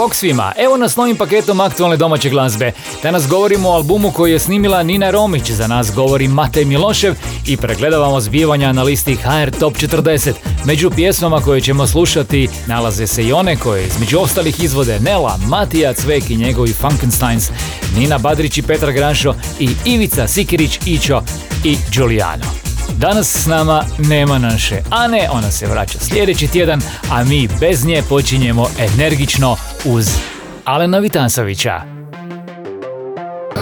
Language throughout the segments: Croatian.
Bog svima, evo nas novim paketom aktualne domaće glazbe. Danas govorimo o albumu koji je snimila Nina Romić, za nas govori Matej Milošev i pregledavamo zbivanja na listi HR Top 40. Među pjesmama koje ćemo slušati nalaze se i one koje između ostalih izvode Nela, Matija Cvek i njegovi Funkensteins, Nina Badrić i Petra Granšo i Ivica Sikirić, Ićo i Giuliano. Danas s nama nema naše Ane, ona se vraća sljedeći tjedan, a mi bez nje počinjemo energično uz Alena Vitansovića.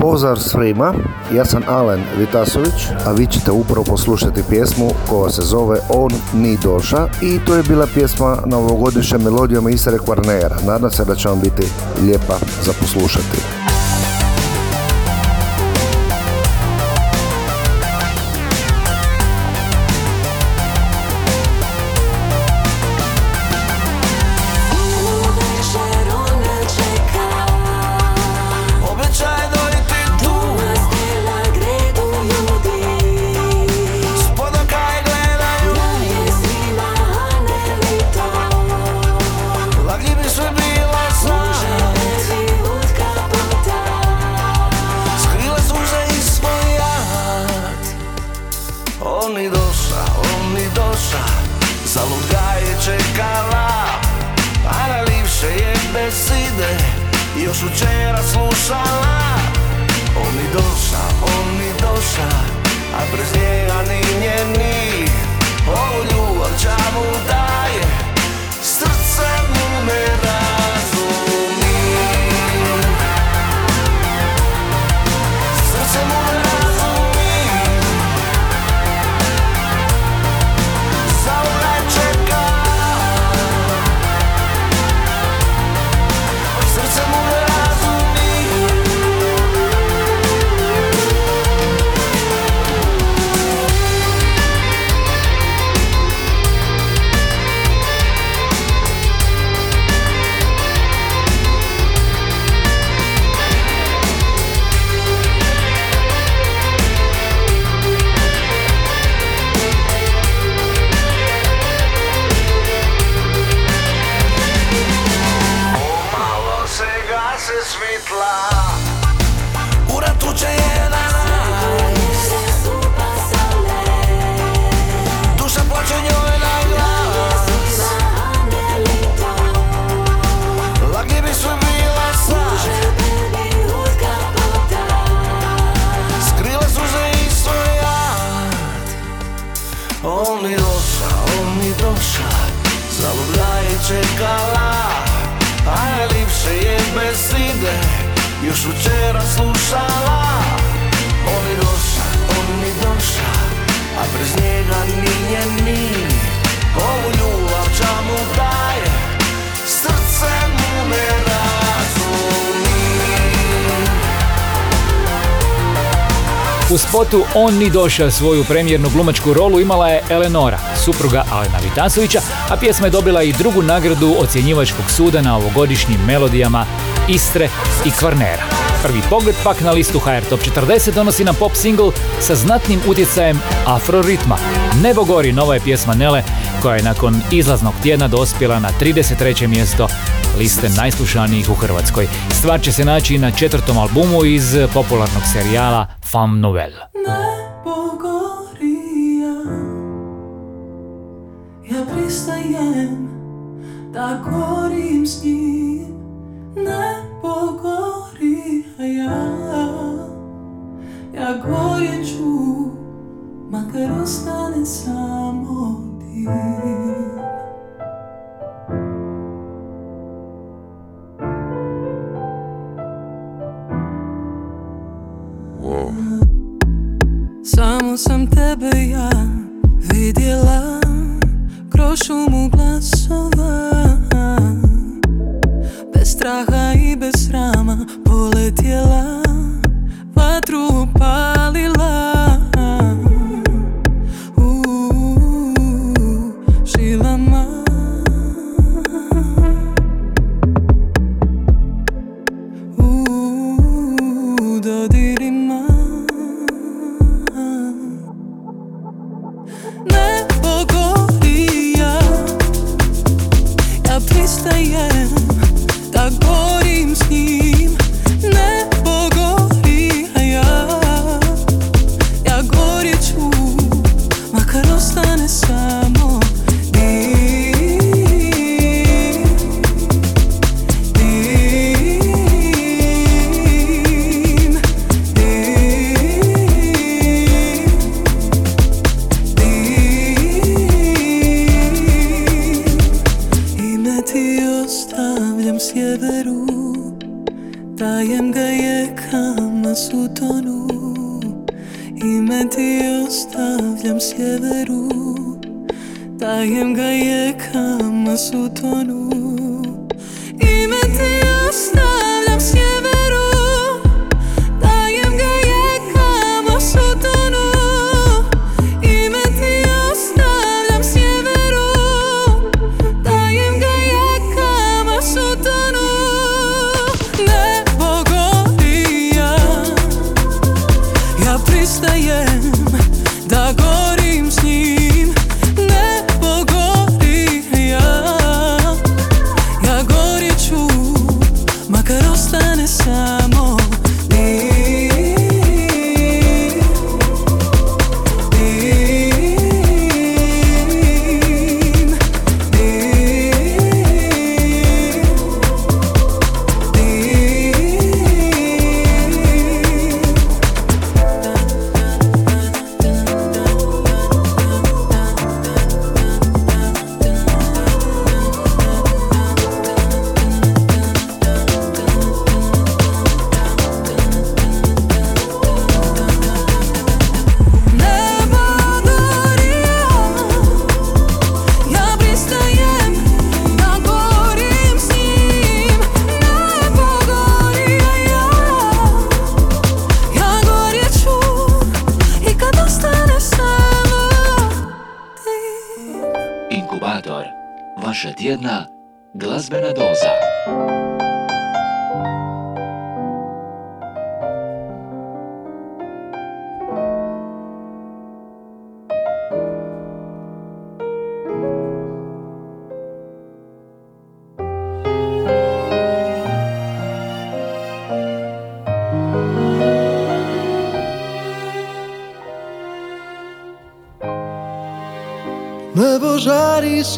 Pozdrav svima, ja sam Alen Vitasović, a vi ćete upravo poslušati pjesmu koja se zove On ni doša i to je bila pjesma novogodišnja melodijom Isare Kvarnera. Nadam se da će vam biti lijepa za poslušati. U spotu On ni došao svoju premijernu glumačku rolu imala je Eleonora, supruga Alena Vitasovića, a pjesma je dobila i drugu nagradu ocjenjivačkog suda na ovogodišnjim melodijama Istre i Kvarnera. Prvi pogled pak na listu HR Top 40 donosi nam pop single sa znatnim utjecajem afroritma. Nebo gori nova je pjesma Nele koja je nakon izlaznog tjedna dospjela na 33. mjesto liste najslušanijih u Hrvatskoj. Stvar će se naći na četvrtom albumu iz popularnog serijala Femme Nouvelle. ja pristajem da gorim s njim, ne pogori, a ja, ja gorje ću, makar ostane samo ti. Samo sam tebe ja vidjela kroz šumu glasova Bez straha i bez srama Poletjela Vatru upalila.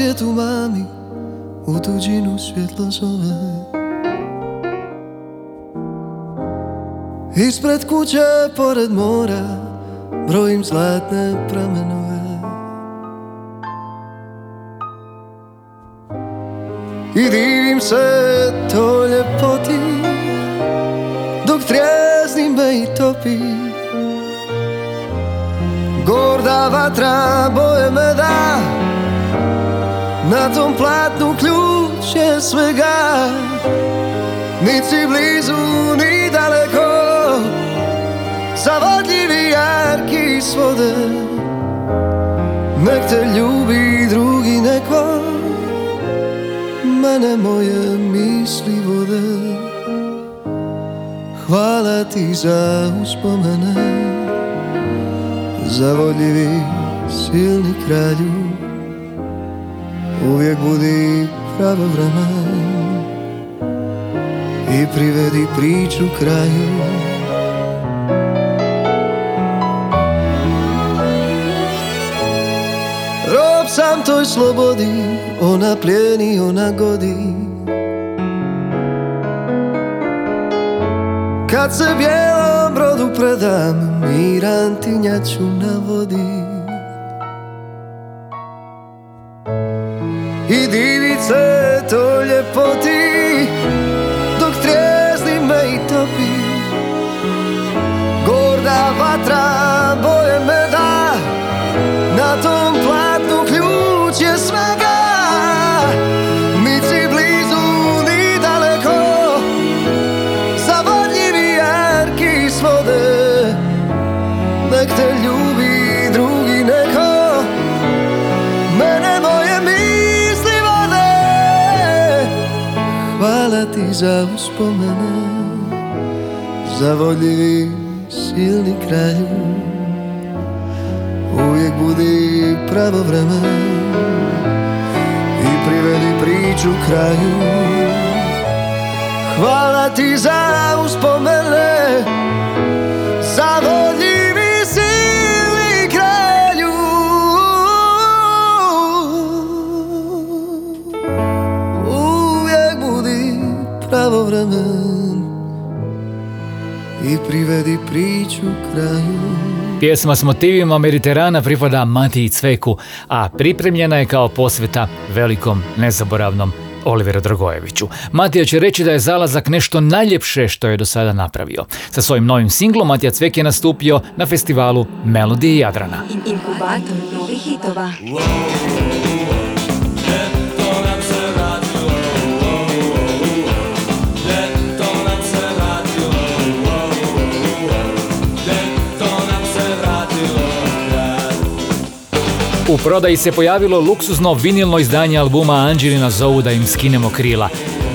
Svijetu mami U tuđinu svjetlo zove. Ispred kuće pored mora Brojim zlatne pramenove. I divim se to ljepoti Dok trijezni me i topi. Gorda vatra boje me da Na tom platnu ključ je svega. Ni si blizu, ni daleko. Zavodljivi jarki svode. Nek te ljubi drugi neko Mene moje misli vode. Hvala ti za uspomene. Zavodljivi silni kralju Uvijek budi pravovremen I privedi priču kraju. Rob sam toj slobodi Ona plijeni, ona godi. Kad se bijelom brodu predam Miran tinjaču na vodi se to ljepoti za uspomene Zavodljivi silni kraju Uvijek budi pravo vreme I privedi priču kraju. Hvala ti za uspomene pravovremen I privedi priču kraju Pjesma s motivima Mediterana pripada Matiji Cveku, a pripremljena je kao posveta velikom nezaboravnom Oliveru Dragojeviću. Matija će reći da je zalazak nešto najljepše što je do sada napravio. Sa svojim novim singlom Matija Cvek je nastupio na festivalu Melodije Jadrana. Inkubator novih hitova. U prodaji se pojavilo luksuzno vinilno izdanje albuma Anđelina zovu da im skinemo krila.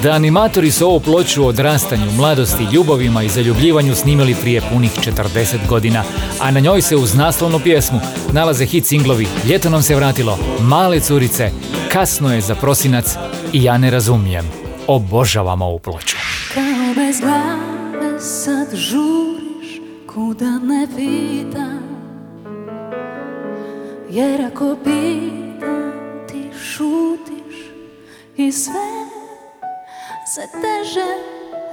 Da animatori su ovu ploču o odrastanju, mladosti, ljubavima i zaljubljivanju snimili prije punih 40 godina, a na njoj se uz naslovnu pjesmu nalaze hit singlovi Ljeto nam se vratilo, Male curice, Kasno je za prosinac i Ja ne razumijem. Obožavam ovu ploču. Kao bez glave sad žuriš kuda ne pitam Jer ako pitam ti šutiš I sve se teže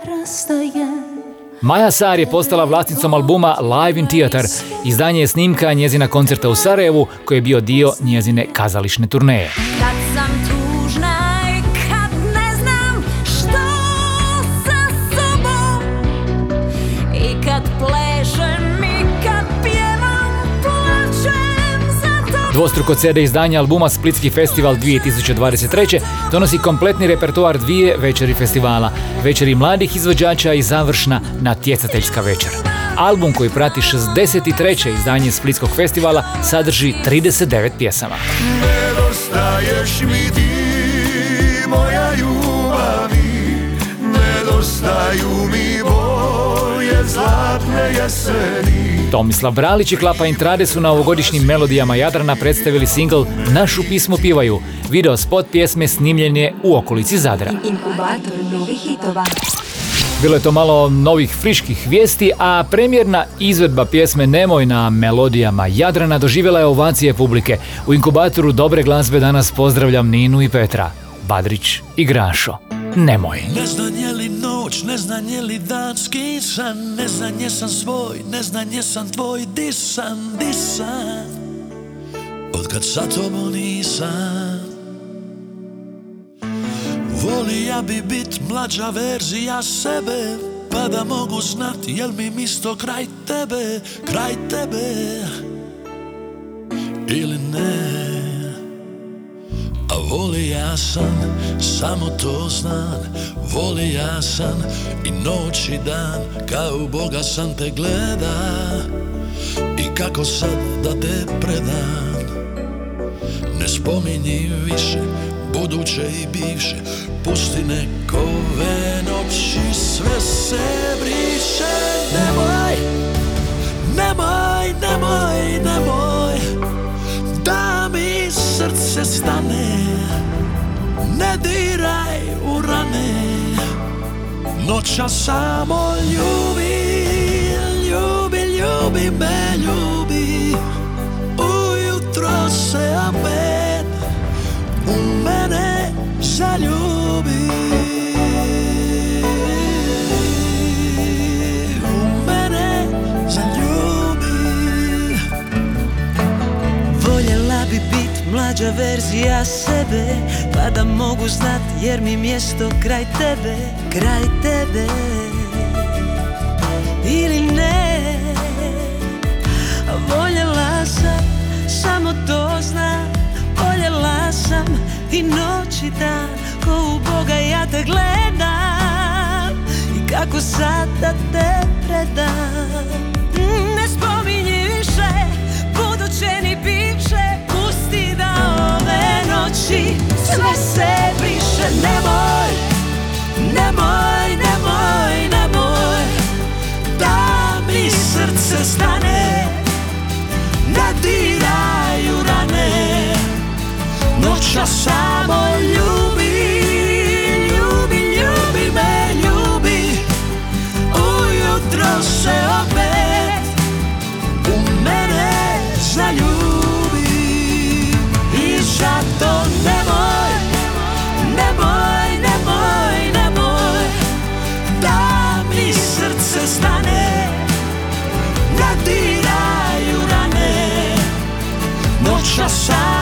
rastajem Maja Sar je postala vlasnicom albuma Live in Theater. Izdanje je snimka njezina koncerta u Sarajevu koji je bio dio njezine kazališne turneje. Dvostruko CD izdanje albuma Splitski festival 2023. donosi kompletni repertoar dvije večeri festivala. Večeri mladih izvođača i završna natjecateljska večer. Album koji prati 63. izdanje Splitskog festivala sadrži 39 pjesama. Nedostaješ mi ti, moja ljubavi Nedostaju mi zlatne jeseni Tomislav Bralić i Klapa Intrade su na ovogodišnjim melodijama Jadrana predstavili singl Našu pismu pivaju. Video spot pjesme snimljen je u okolici Zadra. Inkubator novih hitova. Bilo je to malo novih friških vijesti, a premjerna izvedba pjesme Nemoj na melodijama Jadrana doživjela je ovacije publike. U inkubatoru dobre glazbe danas pozdravljam Ninu i Petra, Badrić i Grašo. Nemoj. Ne noć, ne znam je li dan skisan Ne znam jesam svoj, ne znam jesam tvoj Disan, disan Od kad sa tobom nisam. Voli ja bi bit mlađa verzija sebe Pa da mogu znat jel mi misto kraj tebe Kraj tebe. Ili ne voli ja sam, samo to znam. Voli ja sam i noć i dan Kao Boga sam te gleda. I kako sad da te predam? Ne spominji više Buduće i bivše. Pusti nekove noći Sve se briše. Nemoj Nemoj, nemoj, nemoj. Da srce stane Ne diraj u rane. Noća samo ljubi Ljubi, ljubi me, ljubi. Ujutro se opet U mene zaljubi mlađa verzija sebe Pa da mogu znat jer mi mjesto kraj tebe Kraj tebe. Ili ne Voljela sam, samo to znam Voljela sam i noć i dan Ko u Boga ja te gledam I kako sad da te predam sve se briše Nemoj, nemoj, nemoj, nemoj Da mi srce stane Ne diraju rane. Noća samo ljubav Noća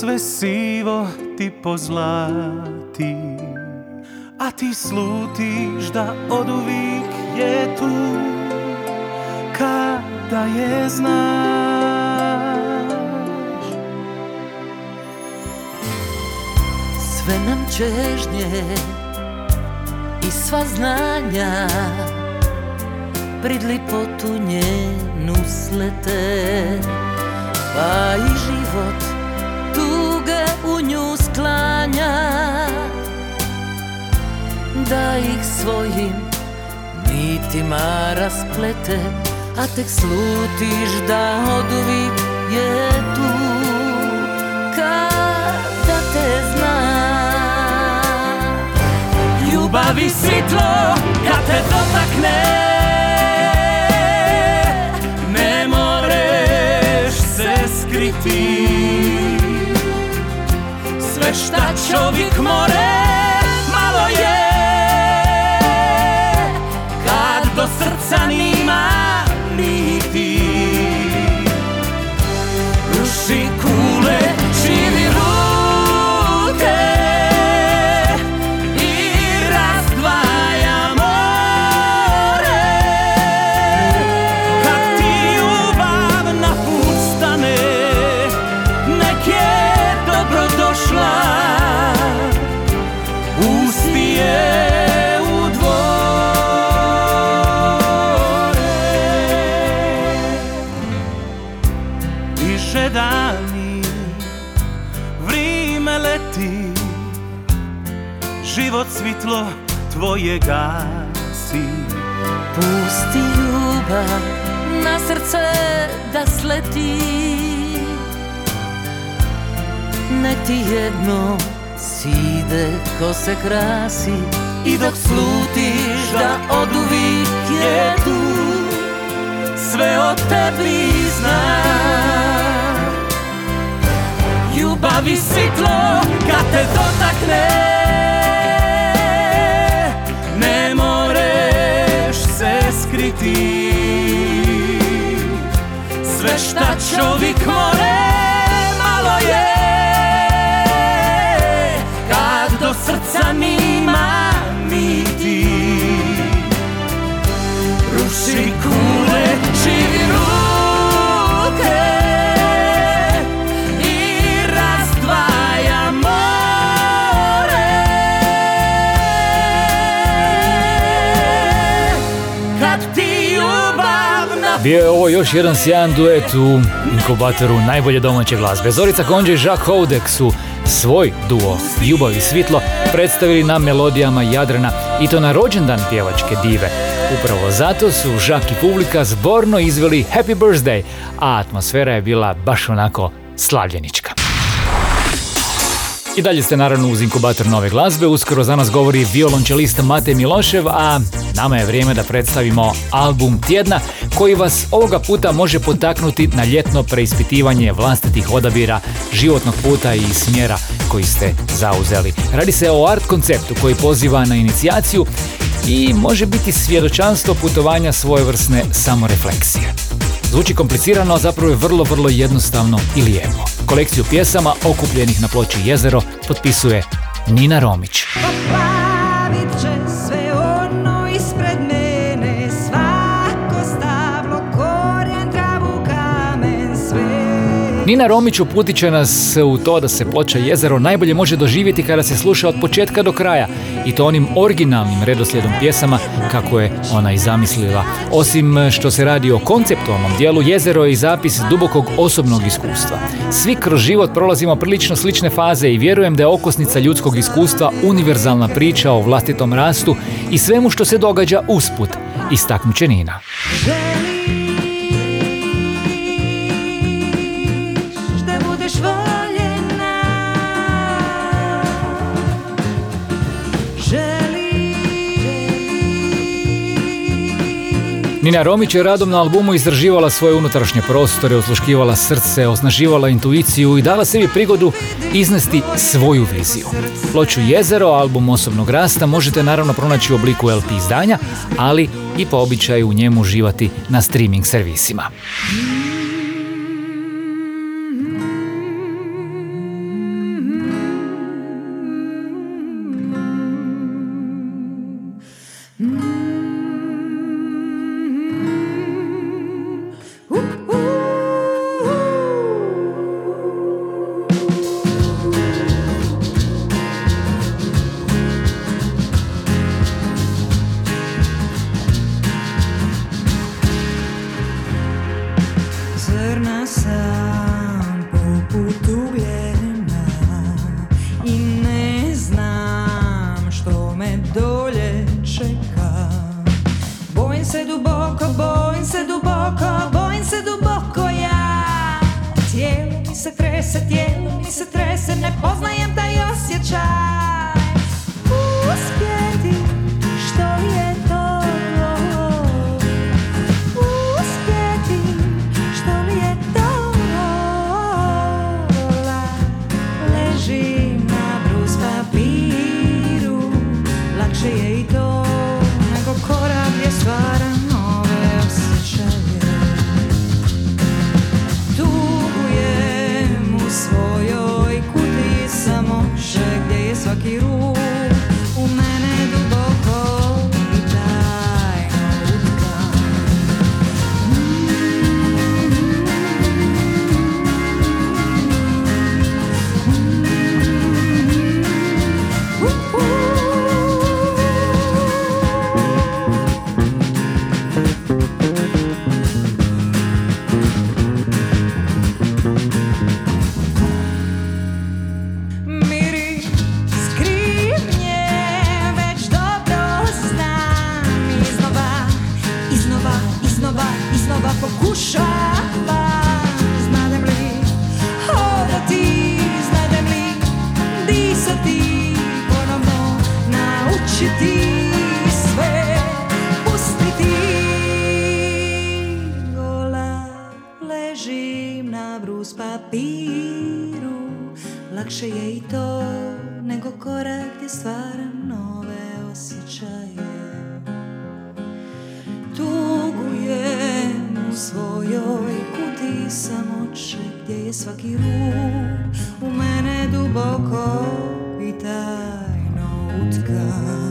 sve sivo ti pozlati A ti slutiš da oduvijek je tu Kada je znaš. Sve nam čežnje i sva znanja Prid lipotu njenu slete Pa i život nju sklanja Da ih svojim nitima rasplete A tek slutiš da oduvijek je tu. Kada te zna Ljubavi svitlo kad te dotakne Ne moreš se skriti Šta čovjek more malo je. Kad do srca nima niti tvoje gasi. Pusti ljubav na srce da sleti. Ne ti jedno side ko se krasi. I dok slutiš da oduvijek je tu. Sve o tebi zna. Ljubavi svitlo kad te dotakne se skriti Sve šta čovjek more Bio je ovo još jedan sjajan duet u inkubatoru najbolje domaće glazbe. Zorica Konđe i Jacques Houdek su svoj duo Ljubav i svitlo predstavili na melodijama Jadrana i to na rođendan pjevačke dive. Upravo zato su Jacques i publika zborno izveli Happy Birthday, a atmosfera je bila baš onako slavljenička. I dalje ste naravno uz inkubator nove glazbe, uskoro za nas govori violončelista Mate Milošev, a nama je vrijeme da predstavimo album tjedna koji vas ovoga puta može potaknuti na ljetno preispitivanje vlastitih odabira, životnog puta i smjera koji ste zauzeli. Radi se o art konceptu koji poziva na inicijaciju i može biti svjedočanstvo putovanja svojevrsne samorefleksije. Zvuči komplicirano, a zapravo je vrlo, vrlo jednostavno i lijepo. Kolekciju pjesama okupljenih na ploči Jezero potpisuje Nina Romić. Nina Romić uputit će nas u to da se ploča Jezero najbolje može doživjeti kada se sluša od početka do kraja i to onim originalnim redoslijedom pjesama kako je ona i zamislila. Osim što se radi o konceptualnom dijelu, Jezero je i zapis dubokog osobnog iskustva. Svi kroz život prolazimo prilično slične faze i vjerujem da je okosnica ljudskog iskustva univerzalna priča o vlastitom rastu i svemu što se događa usput, istaknut će Nina. Nina Romić je radom na albumu istraživala svoje unutrašnje prostore, osluškivala srce, osnaživala intuiciju i dala sebi prigodu iznesti svoju viziju. Ploču Jezero, album osobnog rasta, možete naravno pronaći u obliku LP izdanja, ali i po običaju u njemu uživati na streaming servisima. Duboko, bojim se duboko, bojim se duboko ja. Tijelo mi se trese, tijelo mi se trese, ne poznajem taj osjećaj korak gdje stvaram nove osjećaje. Tugujem u svojoj kuti samoće gdje je svaki ruh u mene duboko i tajno utkan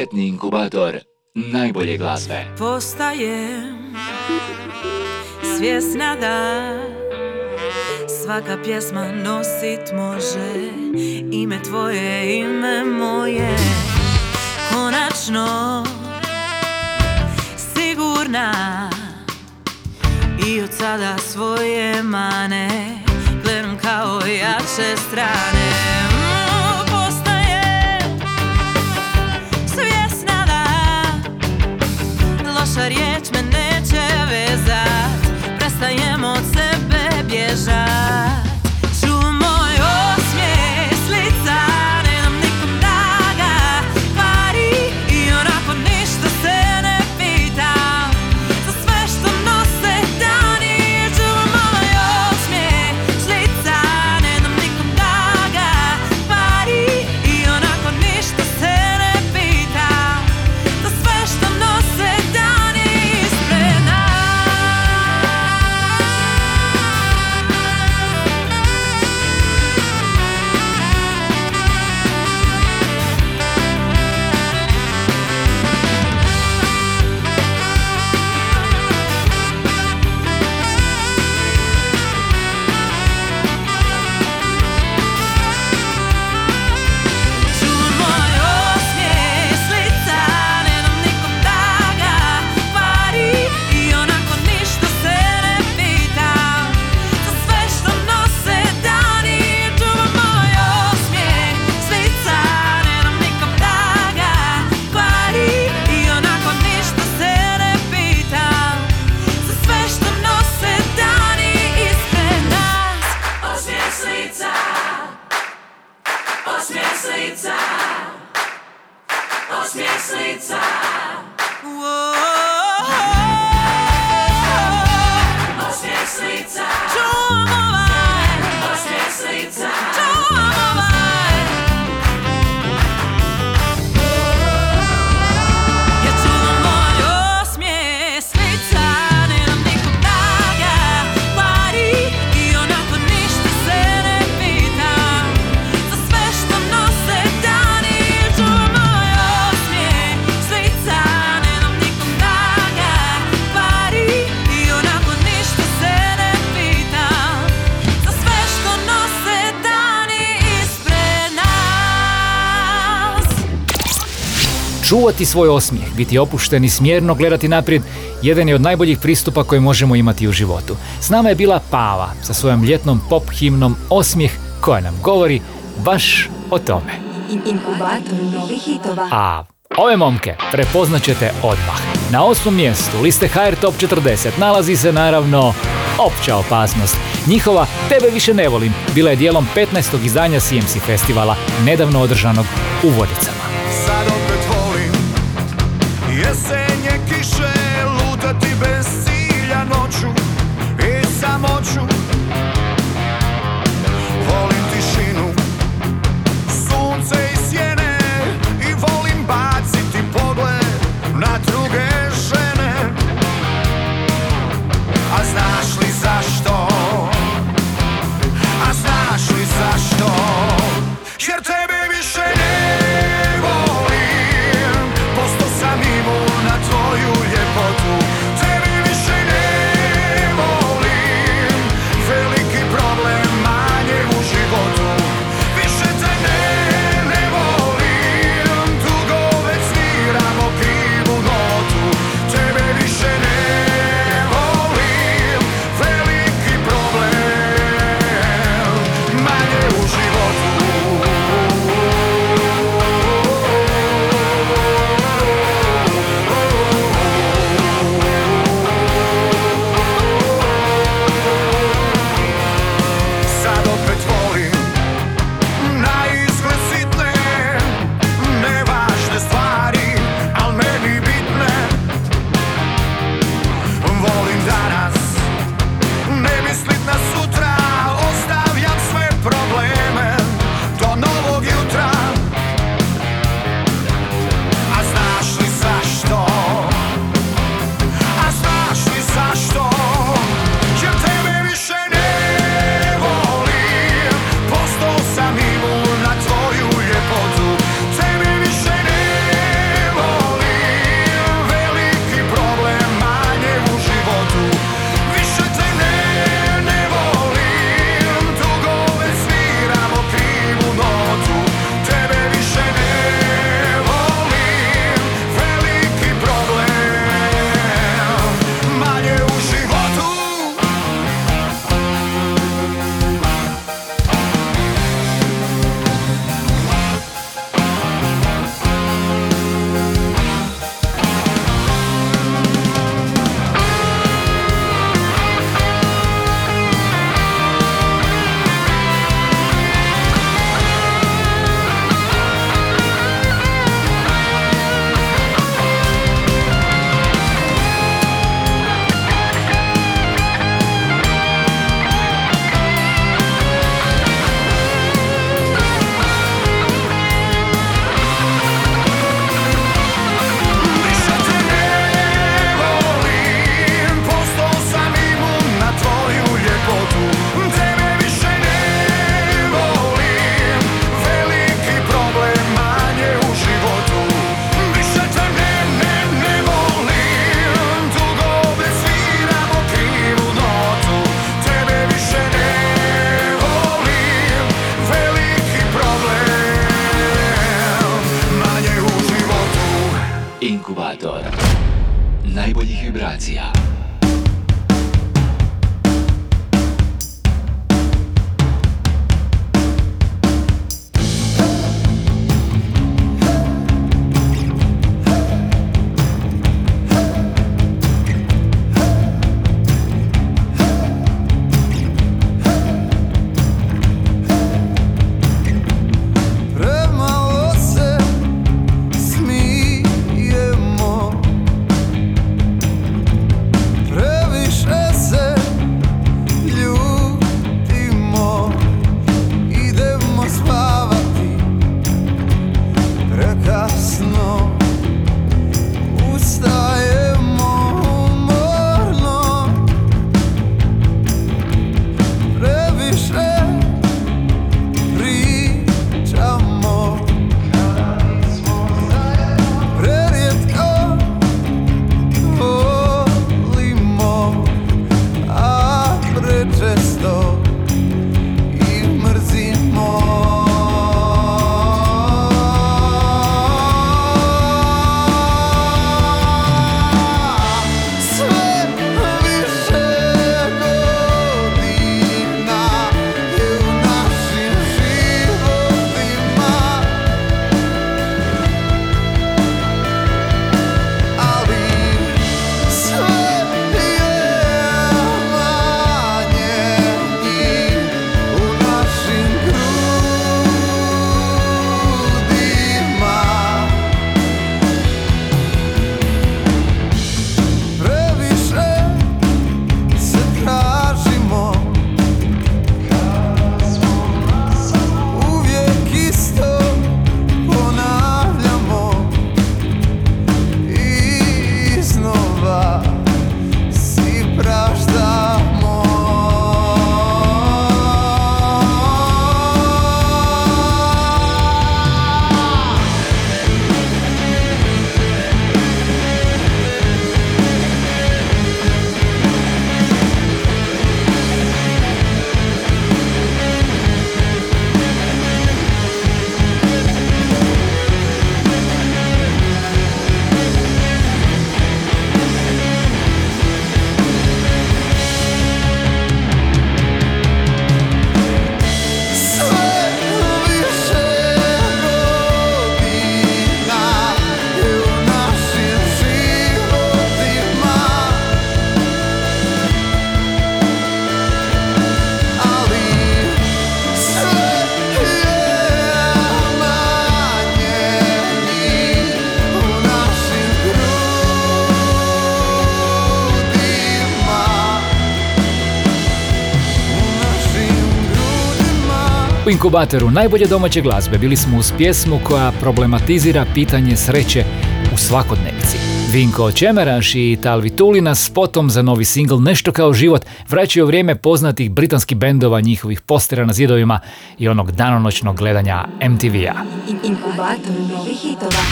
Ljetni inkubator najbolje glazbe. Postajem svjesna da svaka pjesma nosit može ime tvoje, ime moje. Konačno sigurna i od sada svoje mane gledam kao jače strane. Loša riječ me neće vezat. Prestajem od sebe bježat Čuvati svoj osmijeh, biti opušten i smjerno gledati naprijed, jedan je od najboljih pristupa koje možemo imati u životu. S nama je bila Pava sa svojom ljetnom pop himnom Osmijeh koja nam govori baš o tome. A ove momke prepoznat ćete odmah. Na osmom mjestu liste HR Top 40 nalazi se naravno Opća opasnost. Njihova Tebe više ne volim bila je dijelom 15. izdanja CMC festivala nedavno održanog u Vodicama. Jesenje kiše Lutati bez cilja noću I samoću inkubatoru najbolje domaće glazbe bili smo uz pjesmu koja problematizira pitanje sreće u svakodnevici. Vinko Čemeraš i Talvi Tulina s potom za novi singl Nešto kao život vraćaju vrijeme poznatih britanskih bendova, njihovih postera na zidovima i onog danonoćnog gledanja MTV-a. Inkubator novih hitova.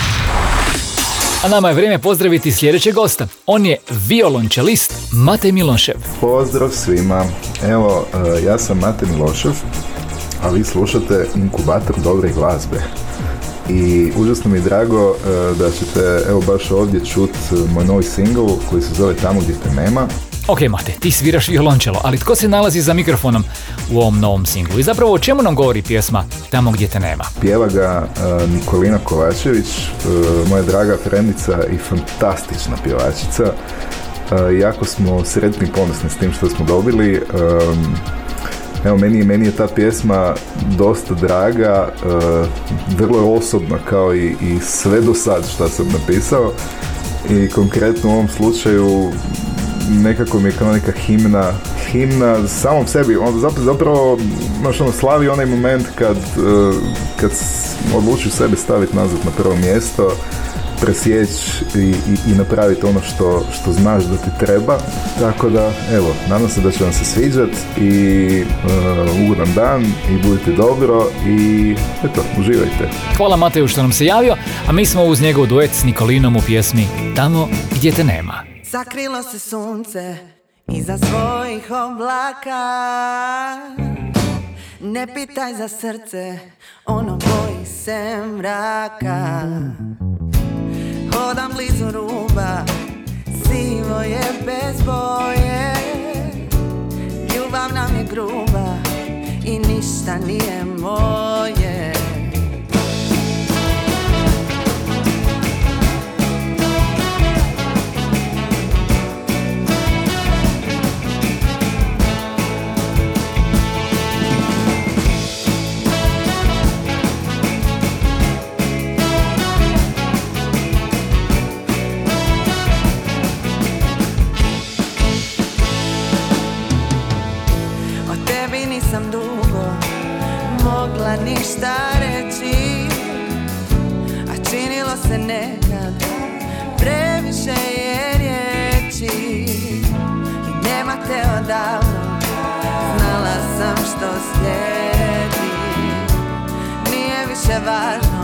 A nama je vrijeme pozdraviti sljedećeg gosta. On je violončelist Matej Milošev. Pozdrav svima. Evo, e, ja sam Mate Milošev, a vi slušate inkubator dobre glazbe. I užasno mi je drago e, da ćete evo baš ovdje čut e, moj novi single koji se zove Tamo gdje te nema. Ok, Mate, ti sviraš violončelo, ali tko se nalazi za mikrofonom u ovom novom singlu? I zapravo o čemu nam govori pjesma Tamo gdje te nema? Pjeva ga e, Nikolina Kovačević, moja draga frendica i fantastična pjevačica. Jako smo sretni i ponosni s tim što smo dobili. Evo, meni, meni je ta pjesma dosta draga, uh, vrlo osobna kao i, i sve do sad što sam napisao. I konkretno u ovom slučaju nekako mi je kao neka himna, himna samom sebi, on zapravo, zapravo ono, slavi onaj moment kad, uh, kad odlučio sebe staviti nazad na prvo mjesto, presjeći i, i, i napraviti ono što, što znaš da ti treba. Tako da, evo, nadam se da će vam se sviđat i uh, ugodan dan i budite dobro i eto, uživajte. Hvala Mateju što nam se javio, a mi smo uz njegov duet s Nikolinom u pjesmi Tamo gdje te nema. Sakrilo se sunce iza svojih oblaka Ne pitaj za srce, ono boji se mraka Hodam blizu ruba Sivo je bez boje. Ljubav nam je gruba I ništa nije moje ništa reći A činilo se nekad Previše je riječi. I nema te odavno Znala sam što slijedi. Nije više važno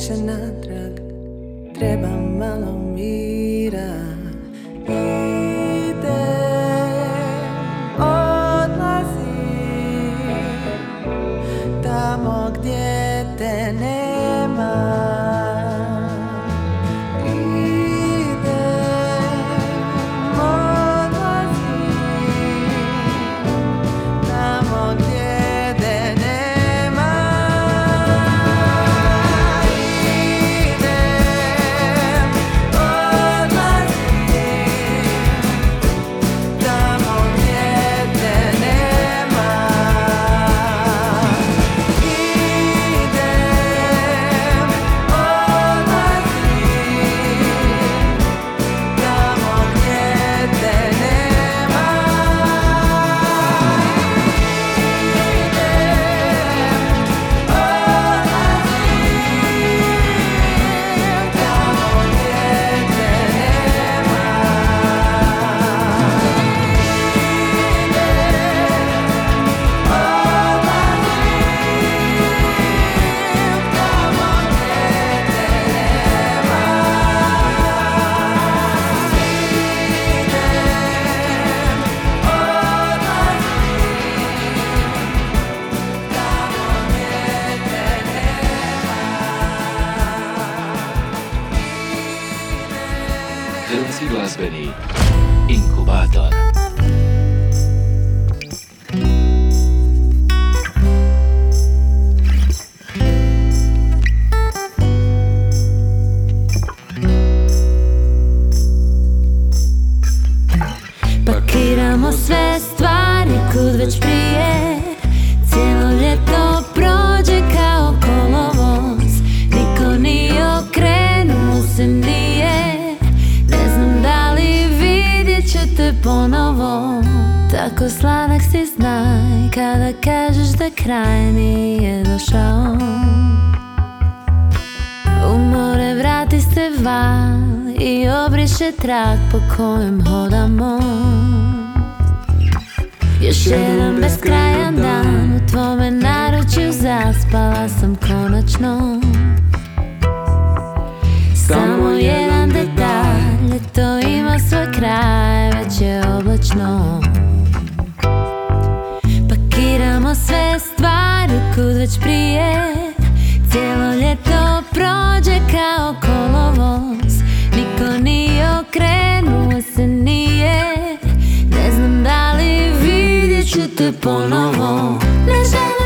više natrag. Treba malo hodamo Još jedan beskrajan dan U tvome naručju zaspala sam konačno. Samo jedan detalj To ima svoj kraj Već je oblačno. Pakiramo sve stvari kud već prije. Cijelo ljeto prođe kao kolovoz vidjet ću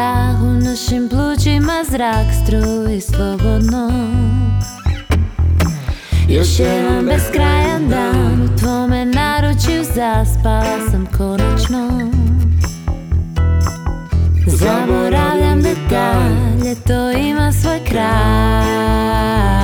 dah U našim plućima zrak struji slobodno. Još jedan beskrajan dan U tvome naručju zaspala sam konačno. Zaboravljam detalje To ima svoj kraj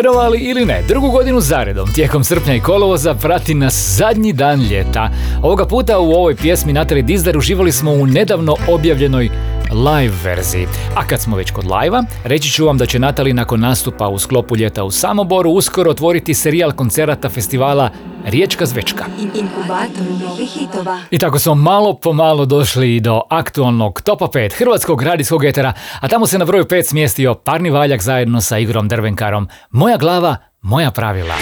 Vjerovali ili ne, drugu godinu zaredom tijekom srpnja i kolovoza prati nas zadnji dan ljeta. Ovoga puta u ovoj pjesmi Natalie Dizdar uživali smo u nedavno objavljenoj live verziji. A kad smo već kod lajva, reći ću vam da će Natali nakon nastupa u sklopu ljeta u Samoboru uskoro otvoriti serijal koncerata festivala Riječka zvečka. I tako smo malo po malo došli i do aktualnog topa 5 hrvatskog radijskog etera, a tamo se na broju 5 smjestio parni valjak zajedno sa Igorom Drvenkarom. Moja glava, moja pravila.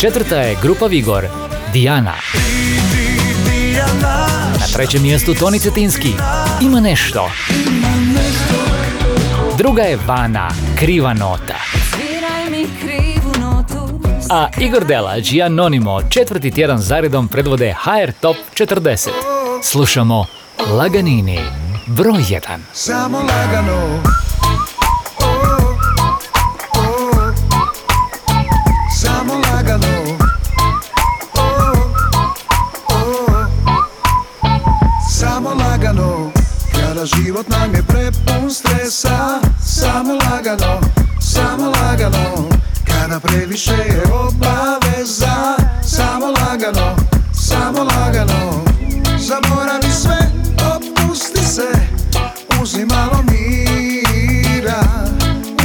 Četvrta je grupa Vigor, Dijana. Na trećem mjestu Toni Cetinski, Ima nešto. Druga je Vana, Kriva nota. Sviraj mi krivu notu A Igor Delač i Anonimo četvrti tjedan zaredom predvode HR Top 40. Slušamo Laganini, broj 1. Samo lagano život nam je prepun stresa. Samo lagano samo lagano. Kada previše je obaveza. Samo lagano, samo lagano. Zaboravi sve, opusti se. Uzi malo mira.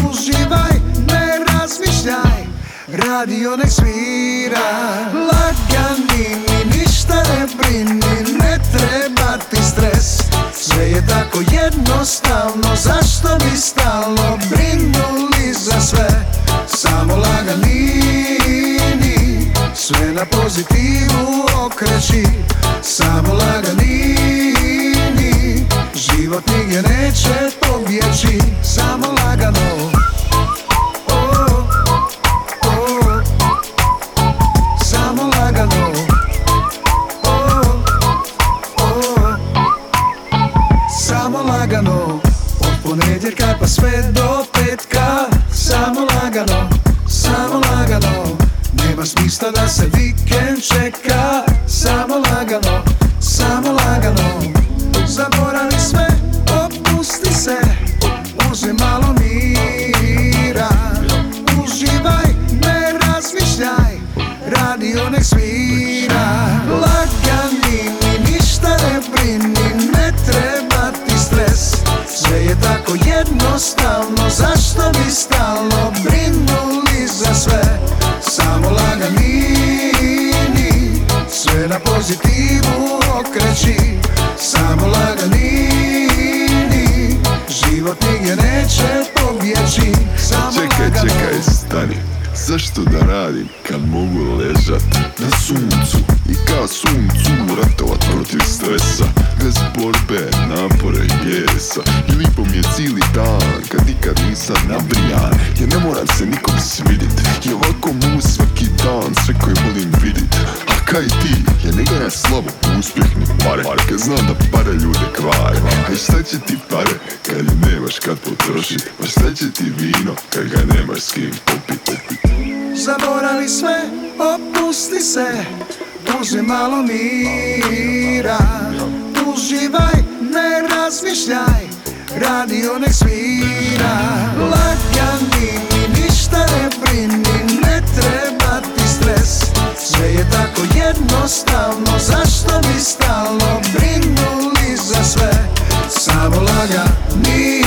Uživaj, ne razmišljaj. Radio nek svira. Lagani mi ništa ne brini tako jednostavno Zašto bi stalno brinuli za sve? Samo laganini Sve na pozitivu okreći. Samo laganini Život nigdje neće pobjeći mira Uživaj, ne razmišljaj Radio nek svira. Lagani mi ništa ne brini Ne treba ti stres. Sve je tako jednostavno Zašto bi stalno brinuli za sve Samo laganini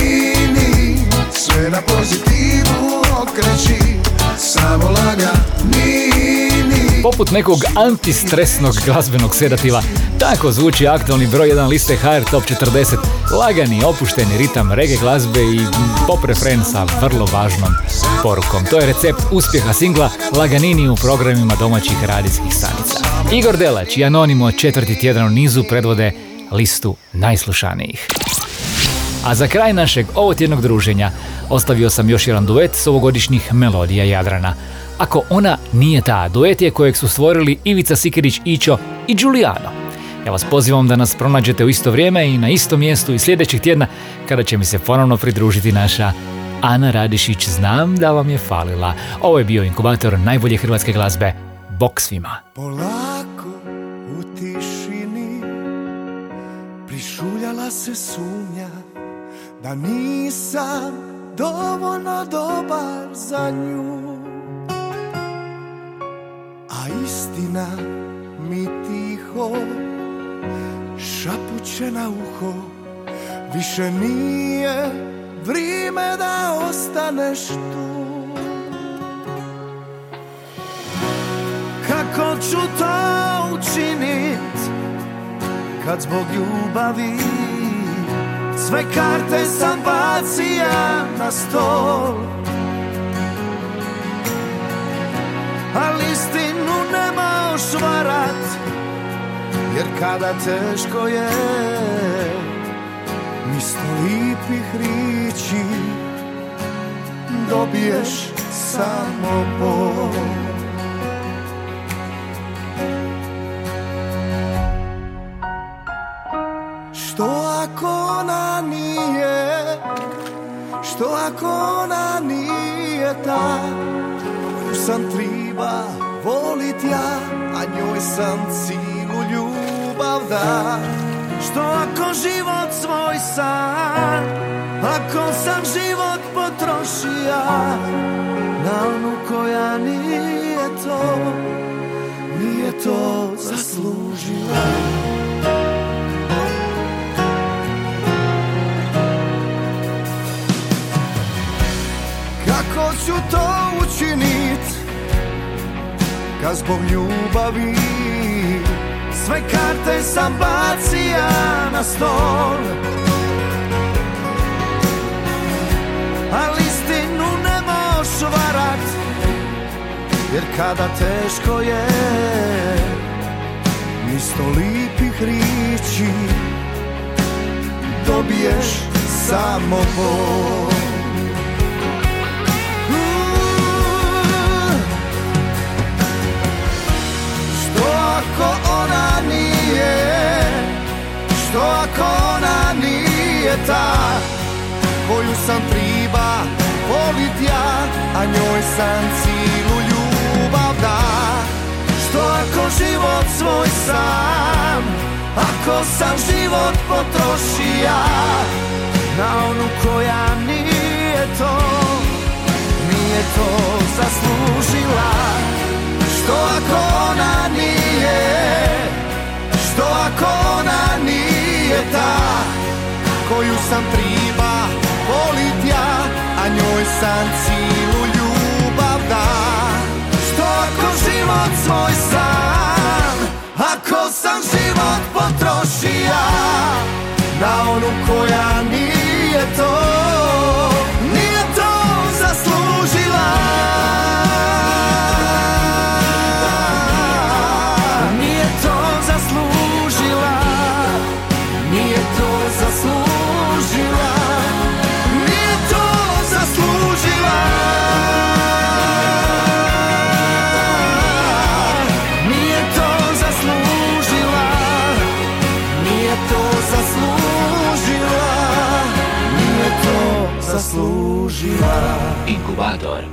Sve na pozitivu okreći Samo laganini Poput nekog antistresnog glazbenog sedativa, tako zvuči aktualni broj 1 liste HR Top 40. Lagani, opušteni ritam reggae glazbe i pop refren sa vrlo važnom porukom. To je recept uspjeha singla Laganini u programima domaćih radijskih stanica. Igor Delać i Anonimo četvrti tjedan u nizu predvode listu najslušanijih. A za kraj našeg ovotjednog druženja ostavio sam još jedan duet s ovogodišnjih melodija Jadrana. Ako ona nije ta, duet je kojeg su stvorili Ivica Sikirić Ićo i Giuliano. Ja vas pozivam da nas pronađete u isto vrijeme i na istom mjestu i sljedećeg tjedna kada će mi se ponovno pridružiti naša Ana Radišić. Znam da vam je falila. Ovo je bio inkubator najbolje hrvatske glazbe. Bok svima. Polako u tišini Prišuljala se sumnja Da nisam dovoljno dobar za nju Istina mi tiho Šapuće na uho. Više nije vrijeme da ostaneš tu. Kako ću to učinit Kad zbog ljubavi Sve karte sam bacija na stol Ali istinu ne moš varat Jer kada teško je Misto lipih riči Dobiješ samo bol. Što ako ona nije Što ako ona nije ta volit ja A njoj sam cilu ljubav da Što ako život svoj san Ako sam život potrošija Na onu koja nije to Nije to zaslužila Kako ću to učinit Kad zbog ljubavi. Sve karte sam bacija na stol. Ali istinu ne moš varat Jer kada teško je Misto lipih riči Dobiješ samo bol Što ako ona nije ta Koju sam triba volit ja A njoj sam cilu ljubav da. Što ako život svoj sam Ako sam život potrošija Na onu koja nije to Nije to zaslužila. Što ako ona nije Što ako ona nije ta Koju sam triba volit ja A njoj sam cilu ljubav da. Što ako život svoj sam Ako sam život potrošija Na onu koja nije to Nije to zaslužila zaslužila Inkubator.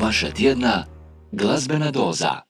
Vaša tjedna glazbena doza.